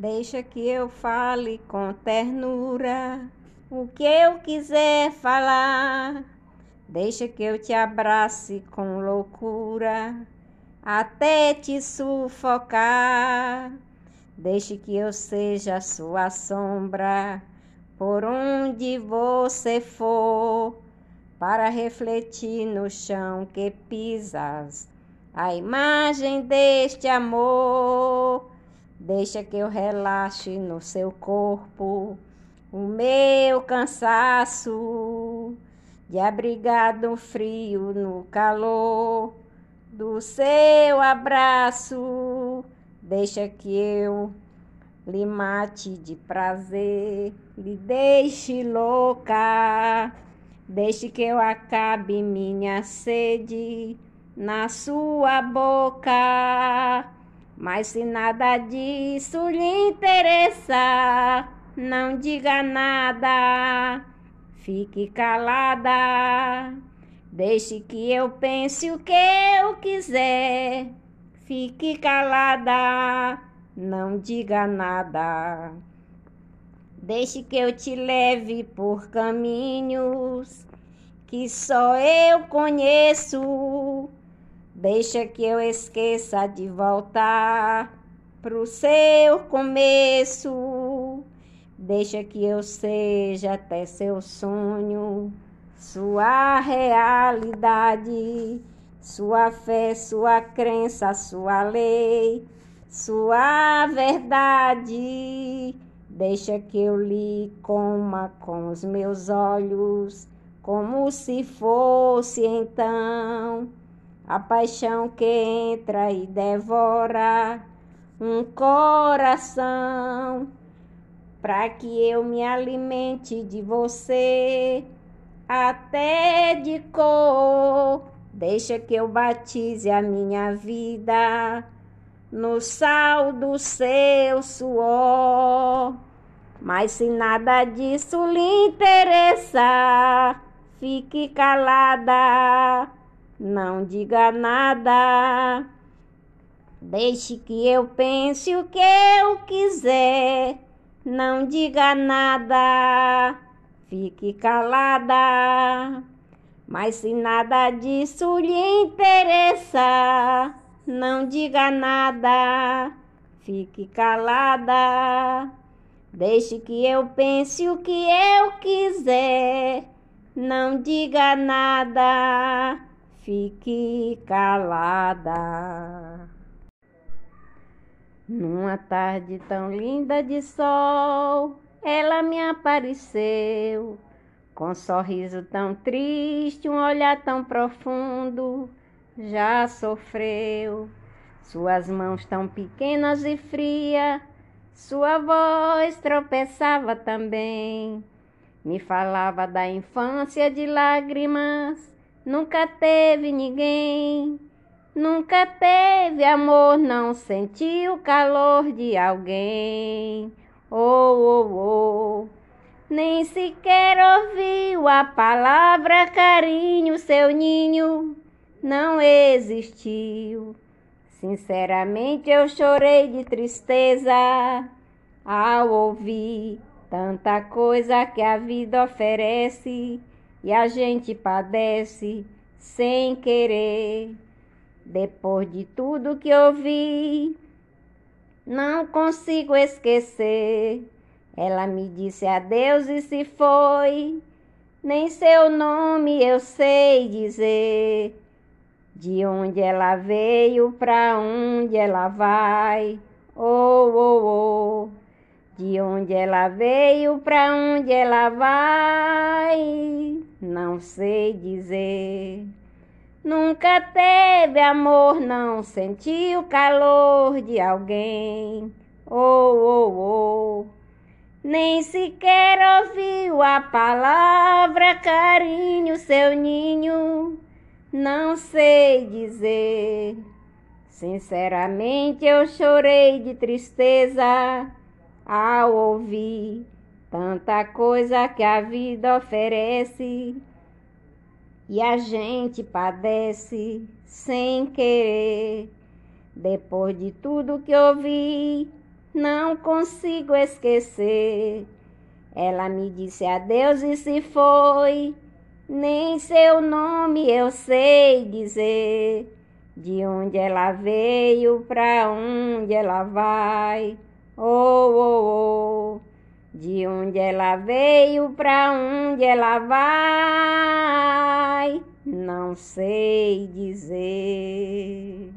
Deixa que eu fale com ternura o que eu quiser falar. Deixa que eu te abrace com loucura até te sufocar. Deixe que eu seja sua sombra por onde você for, para refletir no chão que pisas a imagem deste amor. Deixa que eu relaxe no seu corpo o meu cansaço de abrigar do frio no calor do seu abraço. Deixa que eu lhe mate de prazer, lhe deixe louca. Deixe que eu acabe minha sede na sua boca. Mas se nada disso lhe interessa, não diga nada, fique calada. Deixe que eu pense o que eu quiser, fique calada, não diga nada. Deixe que eu te leve por caminhos que só eu conheço. Deixa que eu esqueça de voltar pro seu começo. Deixa que eu seja até seu sonho, sua realidade, sua fé, sua crença, sua lei, sua verdade. Deixa que eu lhe coma com os meus olhos, como se fosse então a paixão que entra e devora um coração, para que eu me alimente de você até de cor. Deixa que eu batize a minha vida no sal do seu suor. Mas se nada disso lhe interessa, fique calada não diga nada. Deixe que eu pense o que eu quiser. Não diga nada. Fique calada. Mas se nada disso lhe interessa, não diga nada. Fique calada. Deixe que eu pense o que eu quiser. Não diga nada fique calada. Numa tarde tão linda de sol, ela me apareceu, com um sorriso tão triste, um olhar tão profundo, já sofreu. Suas mãos tão pequenas e frias, sua voz tropeçava também. Me falava da infância de lágrimas Nunca teve ninguém, nunca teve amor, não sentiu o calor de alguém. Oh, oh, oh. Nem sequer ouviu a palavra carinho, seu ninho não existiu. Sinceramente eu chorei de tristeza ao ouvir tanta coisa que a vida oferece e a gente padece sem querer. Depois de tudo que ouvi, não consigo esquecer. Ela me disse adeus e se foi. Nem seu nome eu sei dizer. De onde ela veio, pra onde ela vai. Oh, oh, oh. De onde ela veio, pra onde ela vai não sei dizer. Nunca teve amor, não sentiu calor de alguém. Oh, oh, oh. Nem sequer ouviu a palavra carinho, seu ninho. Não sei dizer. Sinceramente eu chorei de tristeza ao ouvir tanta coisa que a vida oferece e a gente padece sem querer. Depois de tudo que ouvi, não consigo esquecer. Ela me disse adeus e se foi, nem seu nome eu sei dizer. De onde ela veio, pra onde ela vai, oh, oh, oh. De onde ela veio, pra onde ela vai, não sei dizer.